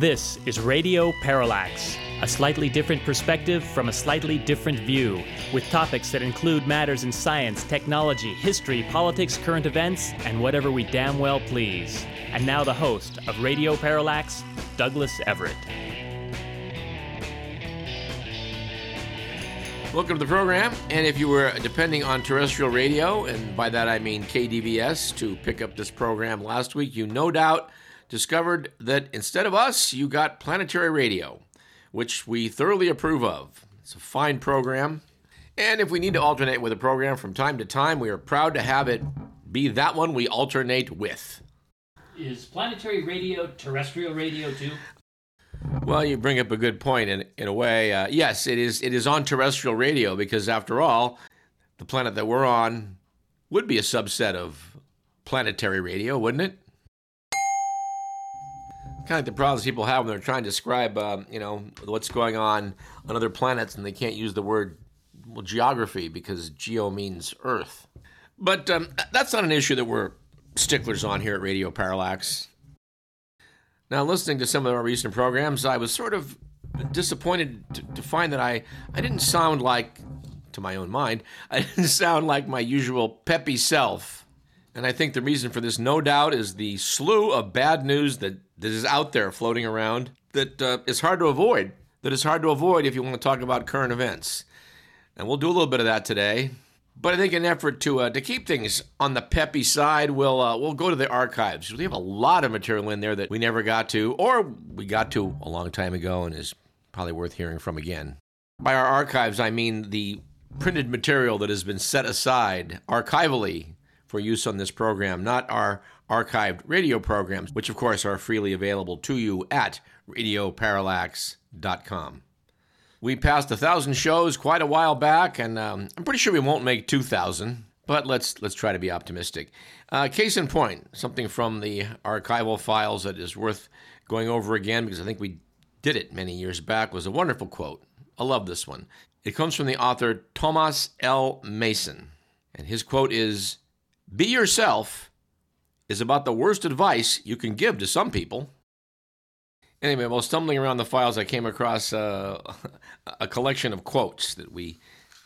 This is Radio Parallax, a slightly different perspective from a slightly different view, with topics that include matters in science, technology, history, politics, current events, and whatever we damn well please. And now the host of Radio Parallax, Douglas Everett. Welcome to the program. And if you were depending on terrestrial radio, and by that I mean KDVS, to pick up this program last week, you no doubt discovered that instead of us, you got planetary radio, which we thoroughly approve of. It's a fine program. And if we need to alternate with a program from time to time, we are proud to have it be that one we alternate with. Is planetary radio terrestrial radio too? Well, you bring up a good point. In in a way, uh, yes, it is. It is on terrestrial radio because, after all, the planet that we're on would be a subset of planetary radio, wouldn't it? Kind of like the problems people have when they're trying to describe, um, you know, what's going on on other planets, and they can't use the word well, geography because geo means Earth. But um, that's not an issue that we're sticklers on here at Radio Parallax. Now, listening to some of our recent programs, I was sort of disappointed to, to, find that I, I didn't sound like, to my own mind, I didn't sound like my usual peppy self. And I think the reason for this, no doubt, is the slew of bad news that, that is out there floating around that uh, is hard to avoid. That is hard to avoid if you want to talk about current events. And we'll do a little bit of that today. But I think in an effort to uh, to keep things on the peppy side, we'll uh, we'll go to the archives. We have a lot of material in there that we never got to, or we got to a long time ago, and is probably worth hearing from again. By our archives, I mean the printed material that has been set aside archivally for use on this program, not our archived radio programs, which of course are freely available to you at radioparallax.com. We passed a thousand shows quite a while back, and um, I'm pretty sure we won't make 2,000. But let's let's try to be optimistic. Uh, case in point, something from the archival files that is worth going over again because I think we did it many years back was a wonderful quote. I love this one. It comes from the author Thomas L. Masson, and his quote is, "Be yourself." Is about the worst advice you can give to some people. Anyway, while stumbling around the files, I came across uh, a collection of quotes that we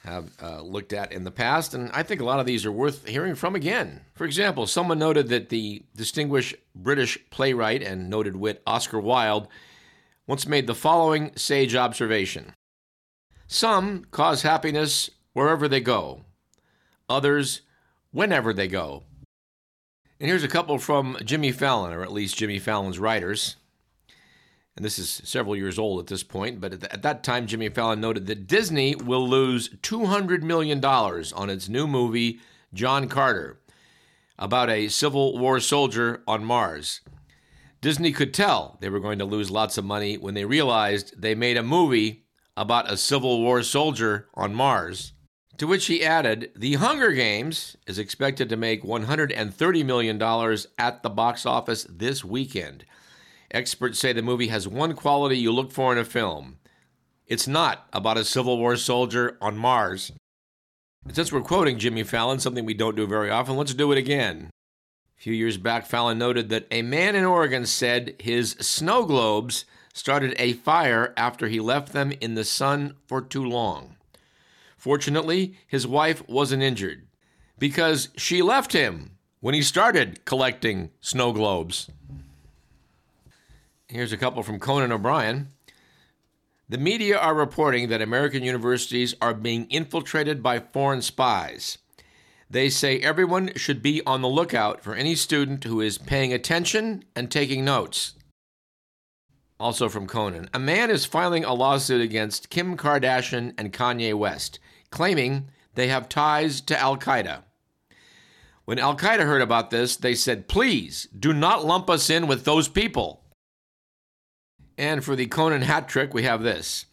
have uh, looked at in the past, and I think a lot of these are worth hearing from again. For example, someone noted that the distinguished British playwright and noted wit Oscar Wilde once made the following sage observation Some cause happiness wherever they go, others, whenever they go. And here's a couple from Jimmy Fallon, or at least Jimmy Fallon's writers and this is several years old at this point, but at, that time, Jimmy Fallon noted that Disney will lose $200 million on its new movie, John Carter, about a Civil War soldier on Mars. Disney could tell they were going to lose lots of money when they realized they made a movie about a Civil War soldier on Mars. To which he added, The Hunger Games is expected to make $130 million at the box office this weekend. Experts say the movie has one quality you look for in a film it's not about a Civil War soldier on Mars. Since we're quoting Jimmy Fallon, something we don't do very often, let's do it again. A few years back, Fallon noted that a man in Oregon said his snow globes started a fire after he left them in the sun for too long. Fortunately, his wife wasn't injured because she left him when he started collecting snow globes. Here's a couple from Conan O'Brien. The media are reporting that American universities are being infiltrated by foreign spies. They say everyone should be on the lookout for any student who is paying attention and taking notes. Also from Conan, a man is filing a lawsuit against Kim Kardashian and Kanye West, claiming they have ties to Al Qaeda. When Al Qaeda heard about this, they said, Please do not lump us in with those people. And for the Conan hat trick, we have this.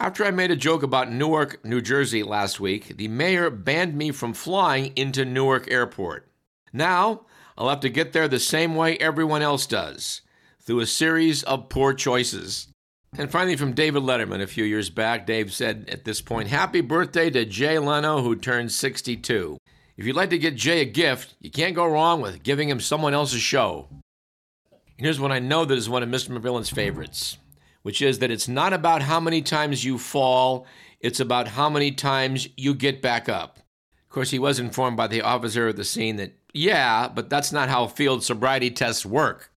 After I made a joke about Newark, New Jersey last week, the mayor banned me from flying into Newark Airport. Now, I'll have to get there the same way everyone else does, through a series of poor choices. And finally, from David Letterman a few years back, Dave said at this point, Happy birthday to Jay Leno, who turned 62. If you'd like to get Jay a gift, you can't go wrong with giving him someone else's show. And Here's one I know that is one of Mr. McMillan's favorites, which is that it's not about how many times you fall, it's about how many times you get back up. Of course, he was informed by the officer at the scene that, yeah, but that's not how field sobriety tests work.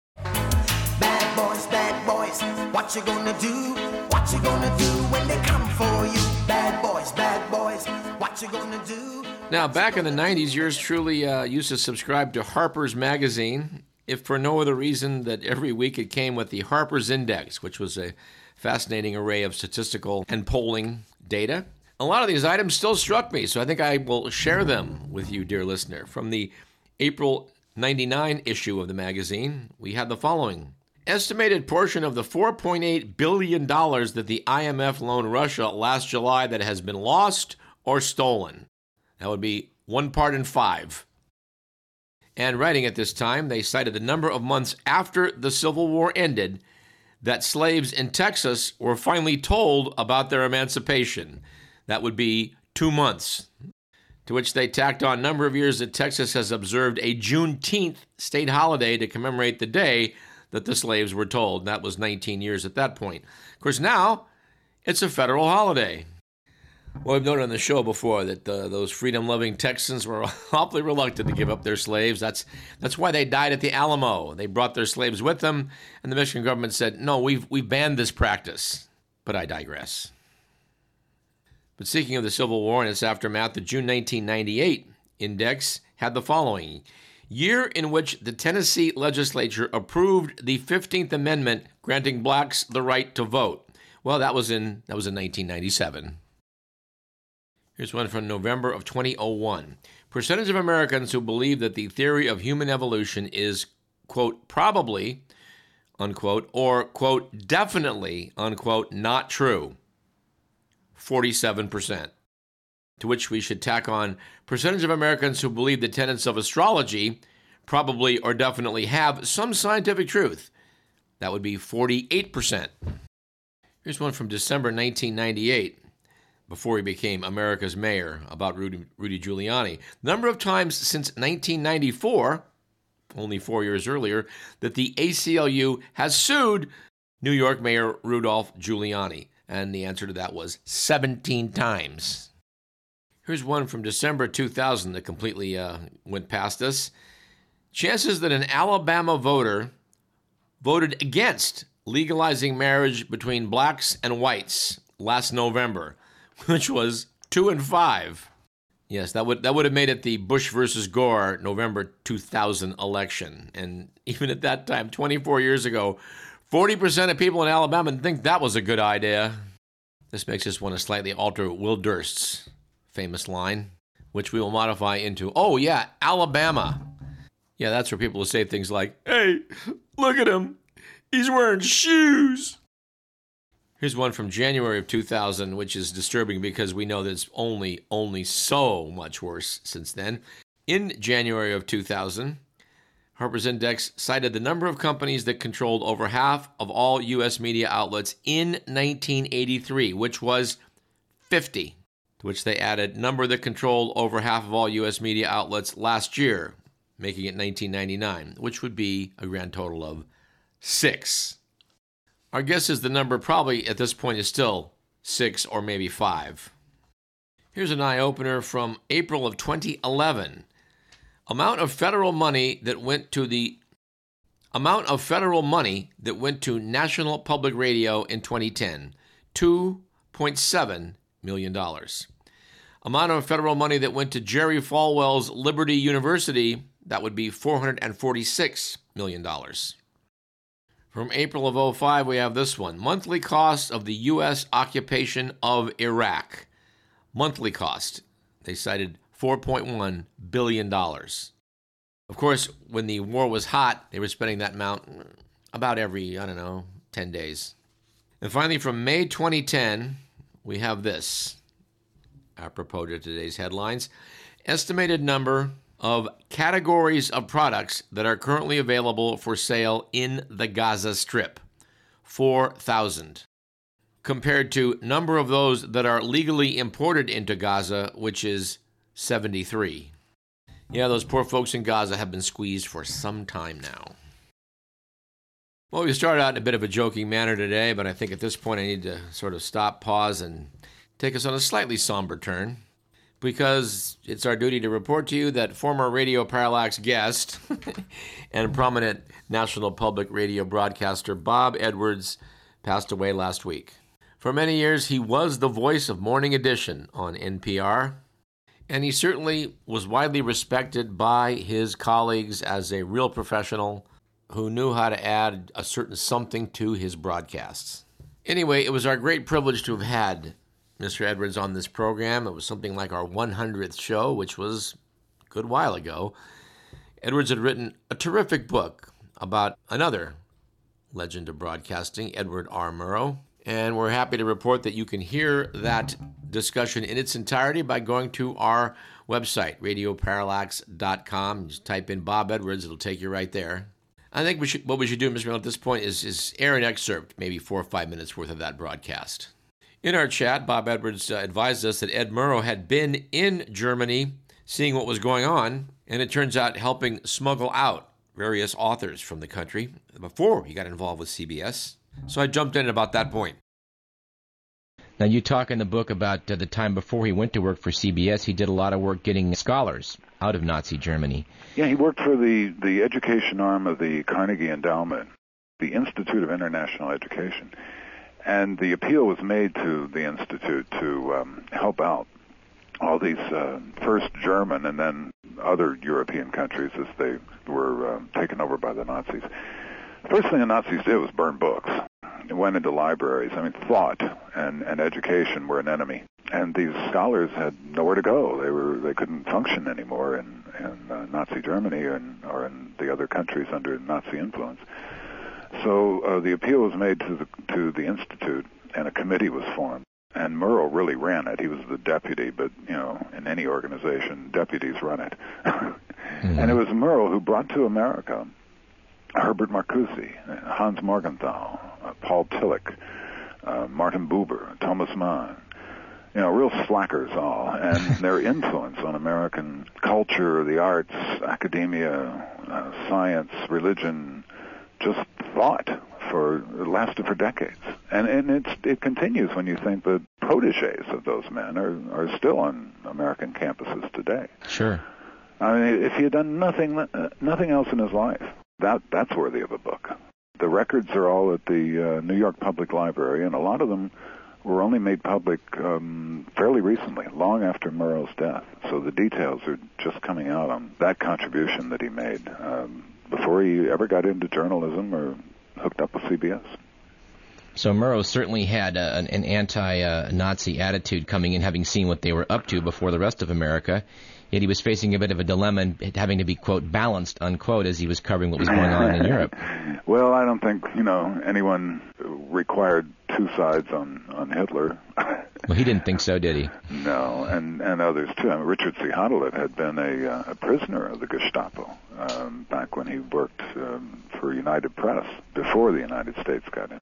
Bad boys, bad boys, what you gonna do? What you gonna do when they come for you? Bad boys, bad boys, what you gonna do? Now, back in the 90s, yours truly uh, used to subscribe to Harper's Magazine, if for no other reason that every week it came with the Harper's Index, which was a fascinating array of statistical and polling data. A lot of these items still struck me, so I think I will share them with you, dear listener. From the April 99 issue of the magazine, we had the following estimated portion of the $4.8 billion that the IMF loaned Russia last July that has been lost or stolen. That would be one part in five. And writing at this time, they cited the number of months after the Civil War ended that slaves in Texas were finally told about their emancipation. That would be two months. To which they tacked on a number of years that Texas has observed a Juneteenth state holiday to commemorate the day that the slaves were told. That was 19 years at that point. Of course, now it's a federal holiday. Well, we've noted on the show before that uh, those freedom-loving Texans were awfully reluctant to give up their slaves. That's that's why they died at the Alamo. They brought their slaves with them, and the Mexican government said, "No, we've we've banned this practice." But I digress. But speaking of the Civil War and its aftermath, the June 1998 index had the following year in which the Tennessee legislature approved the 15th Amendment granting blacks the right to vote. Well, that was in that was in 1997. Here's one from November of 2001. Percentage of Americans who believe that the theory of human evolution is, quote, probably, unquote, or, quote, definitely, unquote, not true. 47%. To which we should tack on percentage of Americans who believe the tenets of astrology probably or definitely have some scientific truth. That would be 48%. Here's one from December 1998 before he became America's mayor about Rudy, Rudy Giuliani. Number of times since 1994, only four years earlier, that the ACLU has sued New York Mayor Rudolph Giuliani. And the answer to that was 17 times. Here's one from December 2000 that completely uh, went past us. Chances that an Alabama voter voted against legalizing marriage between blacks and whites last November which was two and five. Yes, that would that would have made it the Bush versus Gore November 2000 election, and even at that time, 24 years ago, 40% of people in Alabama think that was a good idea. This makes us want to slightly alter Will Durst's famous line, which we will modify into, "Oh yeah, Alabama." Yeah, that's where people will say things like, "Hey, look at him, he's wearing shoes." Here's one from January of 2000, which is disturbing because we know that it's only only so much worse since then. In January of 2000, Harper's Index cited the number of companies that controlled over half of all U.S. media outlets in 1983, which was 50. Which they added number that controlled over half of all U.S. media outlets last year, making it 1999, which would be a grand total of six. Our guess is the number probably at this point is still six or maybe five. Here's an eye opener from April of 2011. Amount of federal money that went to the amount of federal money that went to National Public Radio in 2010, 2.7 million dollars. Amount of federal money that went to Jerry Falwell's Liberty University, that would be 446 million dollars. From April of 05, we have this one monthly cost of the U.S. occupation of Iraq. Monthly cost. They cited $4.1 billion. Of course, when the war was hot, they were spending that amount about every, I don't know, 10 days. And finally, from May 2010, we have this, apropos to today's headlines estimated number of categories of products that are currently available for sale in the Gaza Strip 4,000 compared to number of those that are legally imported into Gaza which is 73. Yeah, those poor folks in Gaza have been squeezed for some time now. Well, we started out in a bit of a joking manner today, but I think at this point I need to sort of stop, pause, and take us on a slightly somber turn because it's our duty to report to you that former Radio Parallax guest and prominent National Public Radio broadcaster Bob Edwards passed away last week. For many years, he was the voice of Morning Edition on NPR, and he certainly was widely respected by his colleagues as a real professional who knew how to add a certain something to his broadcasts. Anyway, it was our great privilege to have had Mr. Edwards on this program. It was something like our 100th show, which was a good while ago. Edwards had written a terrific book about another legend of broadcasting, Edward R. Murrow. And we're happy to report that you can hear that discussion in its entirety by going to our website, radioparallax.com. Just type in Bob Edwards, it'll take you right there. I think we should, what we should do, Mr. Miller, at this point is, is air an excerpt, maybe four or five minutes worth of that broadcast. In our chat, Bob Edwards uh, advised us that Ed Murrow had been in Germany seeing what was going on, and it turns out helping smuggle out various authors from the country before he got involved with CBS. So I jumped in at about that point. Now, you talk in the book about uh, the time before he went to work for CBS. He did a lot of work getting scholars out of Nazi Germany. Yeah, he worked for the, the education arm of the Carnegie Endowment, the Institute of International Education. And the appeal was made to the Institute to um, help out all these uh, first German and then other European countries as they were um, taken over by the Nazis. First thing the Nazis did was burn books. It went into libraries. I mean, thought and, and education were an enemy, and these scholars had nowhere to go. They were they couldn't function anymore in, in uh, Nazi Germany and or in the other countries under Nazi influence. So uh, the appeal was made to the to the institute, and a committee was formed. And Murrow really ran it. He was the deputy, but you know, in any organization, deputies run it. mm-hmm. And it was Murrow who brought to America Herbert Marcuse, Hans Morgenthau, uh, Paul Tillich, uh, Martin Buber, Thomas Mann, you know, real slackers all, and their influence on American culture, the arts, academia, uh, science, religion, just thought for it lasted for decades, and and it's it continues when you think that proteges of those men are are still on American campuses today. Sure. I mean, if he had done nothing uh, nothing else in his life, that that's worthy of a book. The records are all at the uh, New York Public Library, and a lot of them were only made public um, fairly recently, long after Murrow's death. So the details are just coming out on that contribution that he made. Um, before he ever got into journalism or hooked up with CBS. So Murrow certainly had a, an, an anti-Nazi attitude coming in, having seen what they were up to before the rest of America. Yet he was facing a bit of a dilemma and having to be quote balanced unquote as he was covering what was going on in Europe. Well, I don't think you know anyone required two sides on on Hitler. well, he didn't think so, did he? No, and and others too. I mean, Richard C. Hottelet had been a, uh, a prisoner of the Gestapo um, back when he worked um, for United Press before the United States got in.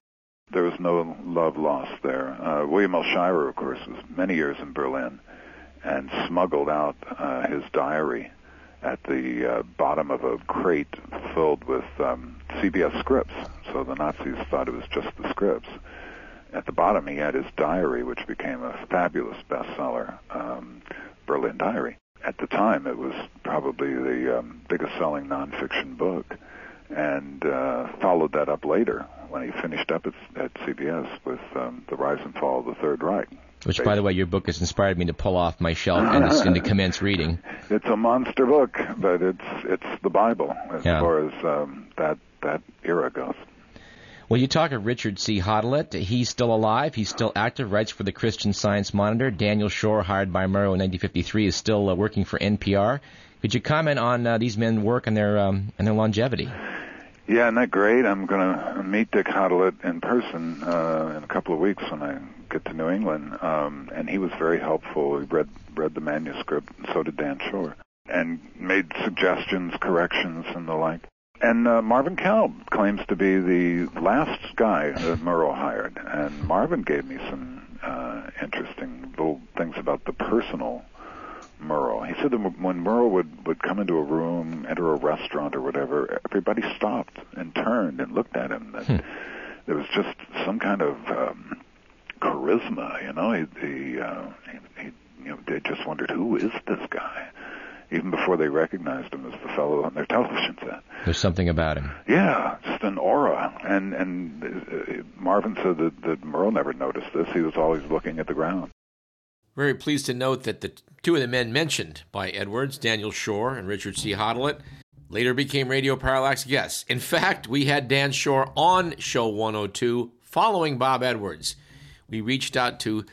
There was no love lost there. Uh, William L. Shirer, of course, was many years in Berlin and smuggled out uh, his diary at the uh, bottom of a crate filled with um, CBS scripts. So the Nazis thought it was just the scripts. At the bottom, he had his diary, which became a fabulous bestseller, um, Berlin Diary. At the time, it was probably the um, biggest selling nonfiction book, and uh, followed that up later when he finished up at, at CBS with um, The Rise and Fall of the Third Reich. Which, by the way, your book has inspired me to pull off my shelf and, and to commence reading. It's a monster book, but it's it's the Bible as yeah. far as um, that that era goes. Well, you talk of Richard C. Hottelet. He's still alive. He's still active. Writes for the Christian Science Monitor. Daniel Schorr, hired by Murrow in 1953, is still uh, working for NPR. Could you comment on uh, these men's work and their um, and their longevity? Yeah, isn't that great? I'm going to meet Dick Hottelet in person uh, in a couple of weeks when I get to New England, um, and he was very helpful. He read read the manuscript, and so did Dan Schorr, and made suggestions, corrections, and the like. And uh, Marvin Kalb claims to be the last guy that Murrow hired, and Marvin gave me some uh, interesting little things about the personal Murrow. He said that when Murrow would, would come into a room, enter a restaurant or whatever, everybody stopped and turned and looked at him. That Hmm. There was just some kind of um, charisma, you know. He, he, uh, he, he, you know, they just wondered who is this guy, even before they recognized him as the fellow on their television set. There's something about him. Yeah, just an aura. And and uh, Marvin said that, that Murrow never noticed this. He was always looking at the ground. Very pleased to note that the two of the men mentioned by Edwards, Daniel Schorr and Richard C. Hottelet, later became Radio Parallax guests. In fact, we had Dan Schorr on Show 102 following Bob Edwards. We reached out to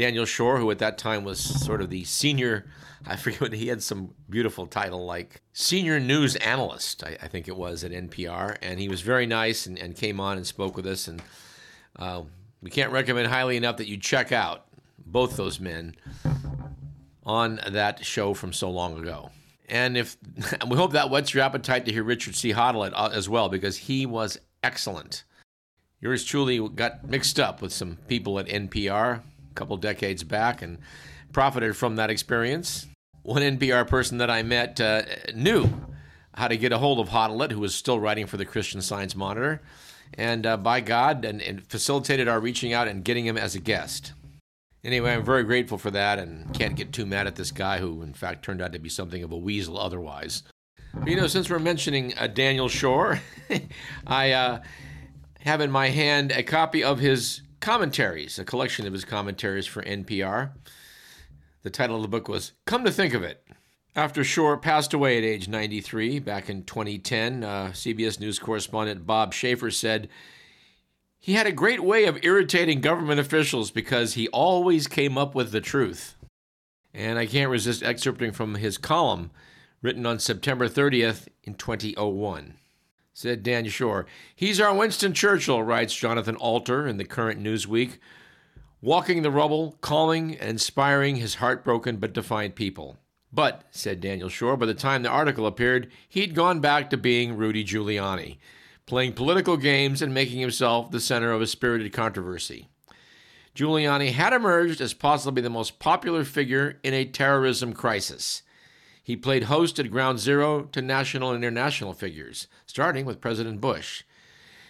Daniel Schorr, who at that time was sort of the senior, I forget what he had some beautiful title like senior news analyst, I, I think it was at NPR. And he was very nice and, and came on and spoke with us. And uh, we can't recommend highly enough that you check out both those men on that show from so long ago. And if we hope that whets your appetite to hear Richard C. Hottelet uh, as well, because he was excellent. Yours truly got mixed up with some people at NPR couple decades back and profited from that experience. One NPR person that I met uh, knew how to get a hold of Hottelet, who was still writing for the Christian Science Monitor, and uh, by God, and, and facilitated our reaching out and getting him as a guest. Anyway, I'm very grateful for that and can't get too mad at this guy who, in fact, turned out to be something of a weasel otherwise. But, you know, since we're mentioning uh, Daniel Schorr, I uh, have in my hand a copy of his commentaries, a collection of his commentaries for NPR. The title of the book was Come to Think of It. After Schorr passed away at age 93 back in 2010, uh, CBS News correspondent Bob Schieffer said, he had a great way of irritating government officials because he always came up with the truth. And I can't resist excerpting from his column written on September 30th in 2001. Said Dan Schorr, He's our Winston Churchill, writes Jonathan Alter in the current Newsweek, walking the rubble, calming and inspiring his heartbroken but defiant people. But, said Daniel Schorr, by the time the article appeared, he'd gone back to being Rudy Giuliani playing political games and making himself the center of a spirited controversy. Giuliani had emerged as possibly the most popular figure in a terrorism crisis. He played host at ground zero to national and international figures, starting with President Bush.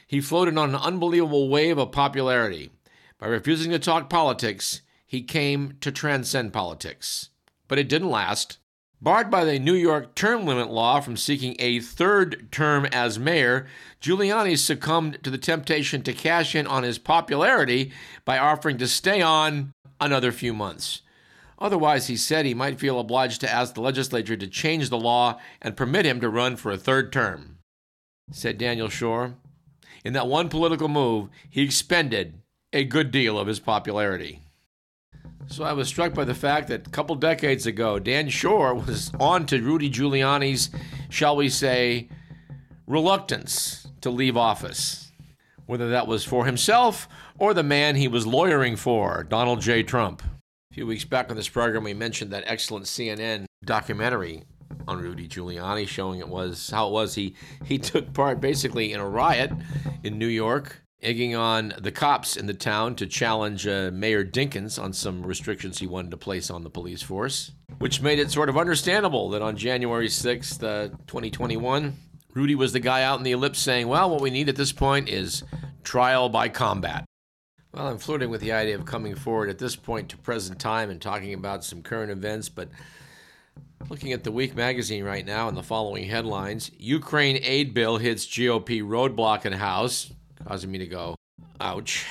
He floated on an unbelievable wave of popularity. By refusing to talk politics, he came to transcend politics. But it didn't last. Barred by the New York term limit law from seeking a third term as mayor, Giuliani succumbed to the temptation to cash in on his popularity by offering to stay on another few months. Otherwise, he said he might feel obliged to ask the legislature to change the law and permit him to run for a third term. Said Daniel Schorr. In that one political move, he expended a good deal of his popularity. So I was struck by the fact that a couple decades ago, Dan Schorr was on to Rudy Giuliani's, shall we say, reluctance to leave office. Whether that was for himself or the man he was lawyering for, Donald J. Trump. A few weeks back on this program, we mentioned that excellent CNN documentary on Rudy Giuliani, showing it was how it was he he took part basically in a riot in New York egging on the cops in the town to challenge uh, Mayor Dinkins on some restrictions he wanted to place on the police force, which made it sort of understandable that on January 6th, uh, 2021, Rudy was the guy out in the ellipse saying, Well, what we need at this point is trial by combat. Well, I'm flirting with the idea of coming forward at this point to present time and talking about some current events, but looking at the Week magazine right now and the following headlines Ukraine aid bill hits GOP roadblock in House, causing me to go, ouch.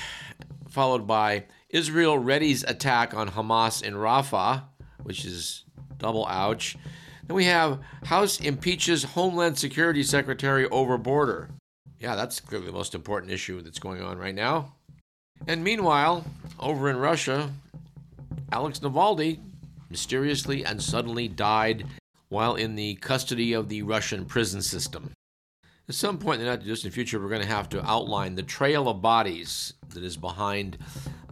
Followed by Israel readies attack on Hamas in Rafah, which is double ouch. Then we have House impeaches Homeland Security Secretary over border. Yeah, that's clearly the most important issue that's going on right now. And meanwhile, over in Russia, Alex Navalny mysteriously and suddenly died while in the custody of the Russian prison system. At some point in the not distant future, we're going to have to outline the trail of bodies that is behind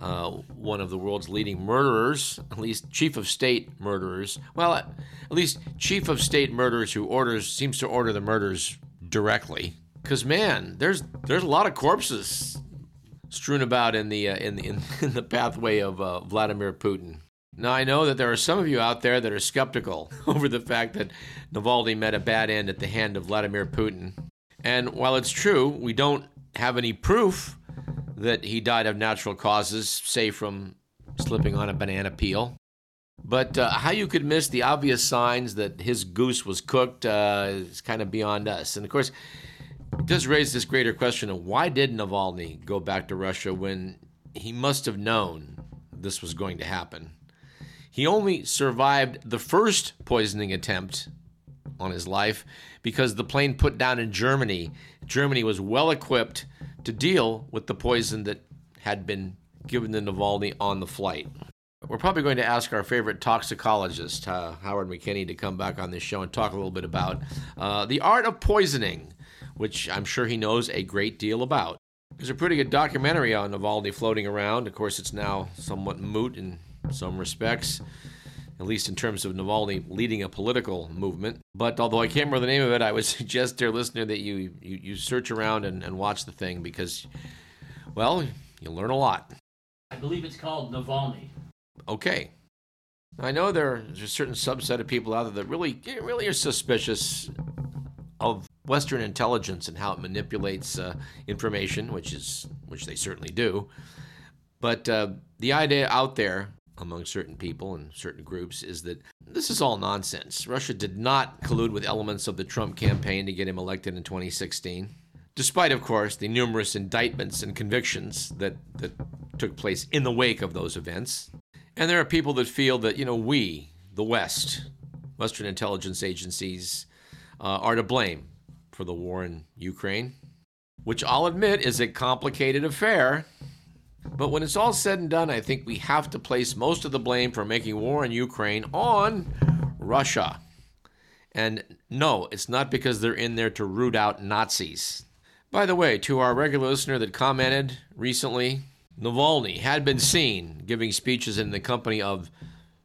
uh, one of the world's leading murderers, at least chief of state murderers. Well, at least chief of state murderers who orders seems to order the murders directly. Because man, there's there's a lot of corpses strewn about in the uh, in, the, in, in the pathway of uh, Vladimir Putin. Now, I know that there are some of you out there that are skeptical over the fact that Navalny met a bad end at the hand of Vladimir Putin. And while it's true, we don't have any proof that he died of natural causes, say from slipping on a banana peel. But uh, how you could miss the obvious signs that his goose was cooked uh, is kind of beyond us. And of course, it does raise this greater question of why did Navalny go back to Russia when he must have known this was going to happen? He only survived the first poisoning attempt on his life because the plane put down in Germany. Germany was well equipped to deal with the poison that had been given to Navalny on the flight. We're probably going to ask our favorite toxicologist, uh, Howard McKinney, to come back on this show and talk a little bit about uh, the art of poisoning, which I'm sure he knows a great deal about. There's a pretty good documentary on Navalny floating around. Of course, it's now somewhat moot in some respects, at least in terms of Navalny leading a political movement. But although I can't remember the name of it, I would suggest, dear listener, that you, you, you search around and, and watch the thing because, well, you'll learn a lot. I believe it's called Navalny. Okay. I know there's a certain subset of people out there that really, really are suspicious of Western intelligence and how it manipulates uh, information, which is which they certainly do. But uh, the idea out there among certain people and certain groups is that this is all nonsense. Russia did not collude with elements of the Trump campaign to get him elected in 2016, despite, of course, the numerous indictments and convictions that, that took place in the wake of those events. And there are people that feel that, you know, we, the West, Western intelligence agencies, uh, are to blame for the war in Ukraine, which I'll admit is a complicated affair. But when it's all said and done, I think we have to place most of the blame for making war in Ukraine on Russia. And no, it's not because they're in there to root out Nazis. By the way, to our regular listener that commented recently, Navalny had been seen giving speeches in the company of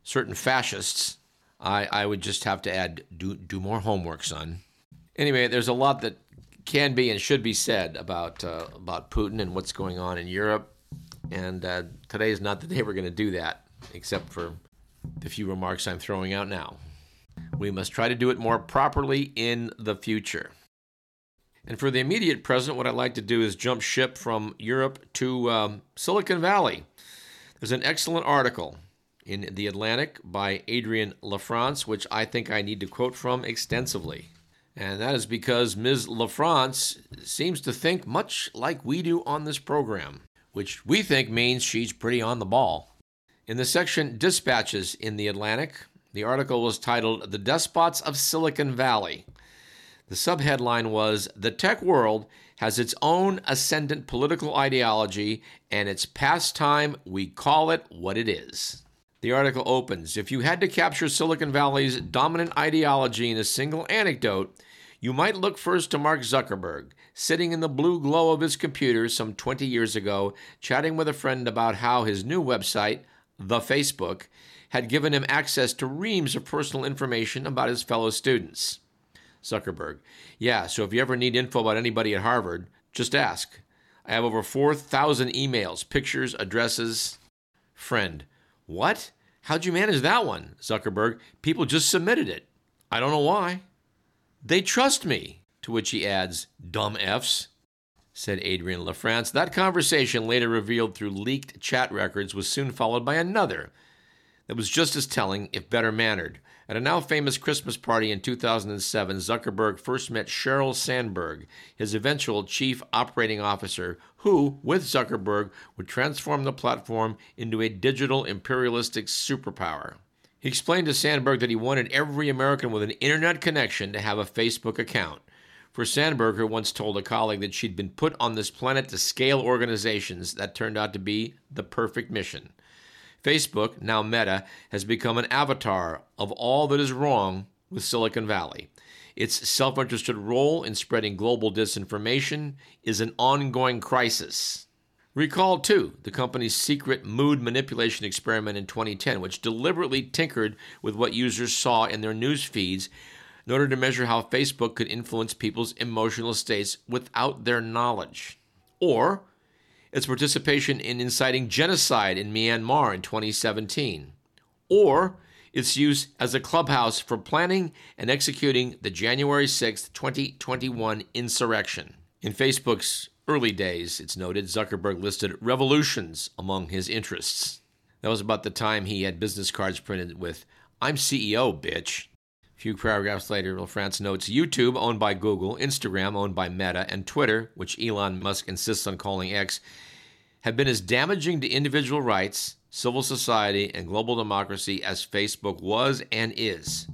certain fascists. I, I would just have to add do, do more homework, son. Anyway, there's a lot that can be and should be said about, uh, about Putin and what's going on in Europe and uh, today is not the day we're going to do that, except for the few remarks I'm throwing out now. We must try to do it more properly in the future. And for the immediate present, what I'd like to do is jump ship from Europe to um, Silicon Valley. There's an excellent article in The Atlantic by Adrienne LaFrance, which I think I need to quote from extensively. And that is because Ms. LaFrance seems to think much like we do on this program which we think means she's pretty on the ball. In the section Dispatches in The Atlantic, the article was titled The Despots of Silicon Valley. The subheadline was The Tech World has its own ascendant political ideology, and it's past time we call it what it is. The article opens If you had to capture Silicon Valley's dominant ideology in a single anecdote, you might look first to Mark Zuckerberg, sitting in the blue glow of his computer some 20 years ago, chatting with a friend about how his new website, The Facebook, had given him access to reams of personal information about his fellow students. Zuckerberg, yeah, so if you ever need info about anybody at Harvard, just ask. I have over 4,000 emails, pictures, addresses. Friend, what? How'd you manage that one? Zuckerberg, people just submitted it. I don't know why. They trust me. To which he adds, dumb Fs, said Adrienne LaFrance. That conversation, later revealed through leaked chat records, was soon followed by another that was just as telling, if better mannered. At a now famous Christmas party in 2007, Zuckerberg first met Sheryl Sandberg, his eventual chief operating officer, who, with Zuckerberg, would transform the platform into a digital imperialistic superpower. He explained to Sandberg that he wanted every American with an internet connection to have a Facebook account. For Sandberg, who once told a colleague that she'd been put on this planet to scale organizations, that turned out to be the perfect mission. Facebook, now Meta, has become an avatar of all that is wrong with Silicon Valley. Its self interested role in spreading global disinformation is an ongoing crisis. Recall, too, the company's secret mood manipulation experiment in 2010, which deliberately tinkered with what users saw in their news feeds in order to measure how Facebook could influence people's emotional states without their knowledge. Or its participation in inciting genocide in Myanmar in 2017. or its use as a clubhouse for planning and executing the January 6, 2021 insurrection. In Facebook's early days, it's noted, Zuckerberg listed revolutions among his interests. That was about the time he had business cards printed with, I'm CEO, bitch. A few paragraphs later, France notes YouTube, owned by Google, Instagram, owned by Meta, and Twitter, which Elon Musk insists on calling X, have been as damaging to individual rights civil society, and global democracy as Facebook was and is.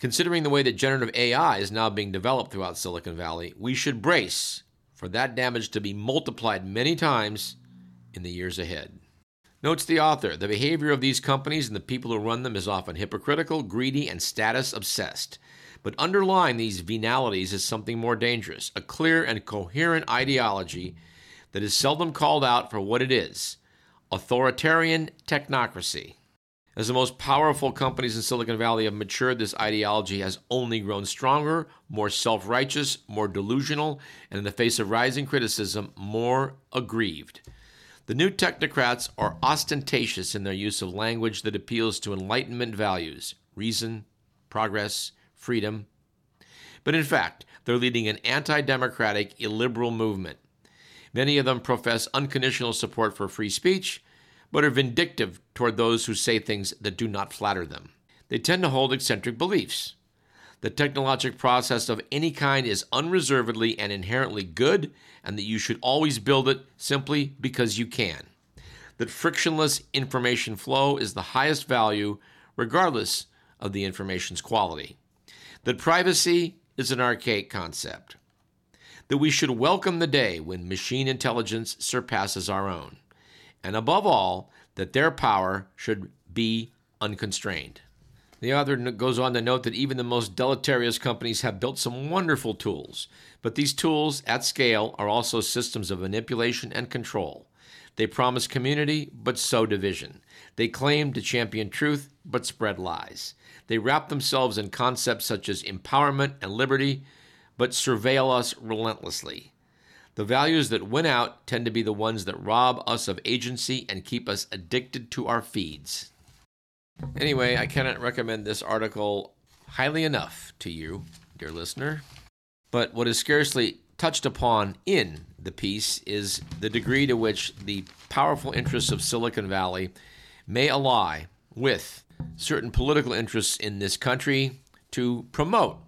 Considering the way that generative AI is now being developed throughout Silicon Valley, we should brace for that damage to be multiplied many times in the years ahead. Notes the author the behavior of these companies and the people who run them is often hypocritical, greedy, and status obsessed. But underlying these venalities is something more dangerous a clear and coherent ideology that is seldom called out for what it is authoritarian technocracy. As the most powerful companies in Silicon Valley have matured, this ideology has only grown stronger, more self righteous, more delusional, and in the face of rising criticism, more aggrieved. The new technocrats are ostentatious in their use of language that appeals to Enlightenment values reason, progress, freedom. But in fact, they're leading an anti democratic, illiberal movement Many of them profess unconditional support for free speech, but are vindictive toward those who say things that do not flatter them. They tend to hold eccentric beliefs. The technologic process of any kind is unreservedly and inherently good, and that you should always build it simply because you can. That frictionless information flow is the highest value, regardless of the information's quality. That privacy is an archaic concept that we should welcome the day when machine intelligence surpasses our own, and above all, that their power should be unconstrained. The author goes on to note that even the most deleterious companies have built some wonderful tools, but these tools at scale are also systems of manipulation and control. They promise community, but sow division. They claim to champion truth, but spread lies. They wrap themselves in concepts such as empowerment and liberty, but surveil us relentlessly. The values that win out tend to be the ones that rob us of agency and keep us addicted to our feeds. Anyway, I cannot recommend this article highly enough to you, dear listener. But what is scarcely touched upon in the piece is the degree to which the powerful interests of Silicon Valley may ally with certain political interests in this country to promote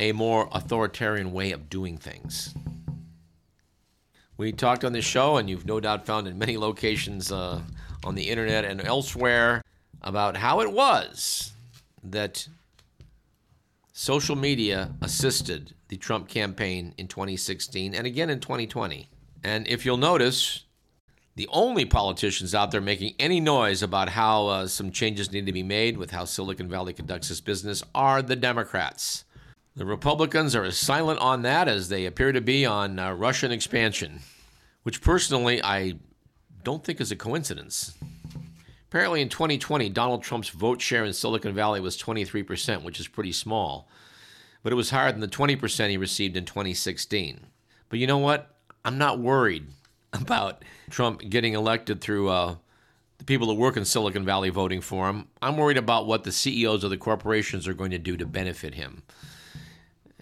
a more authoritarian way of doing things. We talked on this show, and you've no doubt found in many locations uh, on the internet and elsewhere about how it was that social media assisted the Trump campaign in 2016 and again in 2020. And if you'll notice, the only politicians out there making any noise about how uh, some changes need to be made with how Silicon Valley conducts its business are the Democrats. The Republicans are as silent on that as they appear to be on uh, Russian expansion, which personally I don't think is a coincidence. Apparently, in 2020, Donald Trump's vote share in Silicon Valley was 23%, which is pretty small, but it was higher than the 20% he received in 2016. But you know what? I'm not worried about Trump getting elected through uh, the people that work in Silicon Valley voting for him. I'm worried about what the CEOs of the corporations are going to do to benefit him.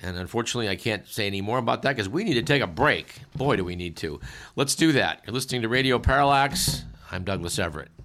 And unfortunately, I can't say any more about that because we need to take a break. Boy, do we need to. Let's do that. You're listening to Radio Parallax. I'm Douglas Everett.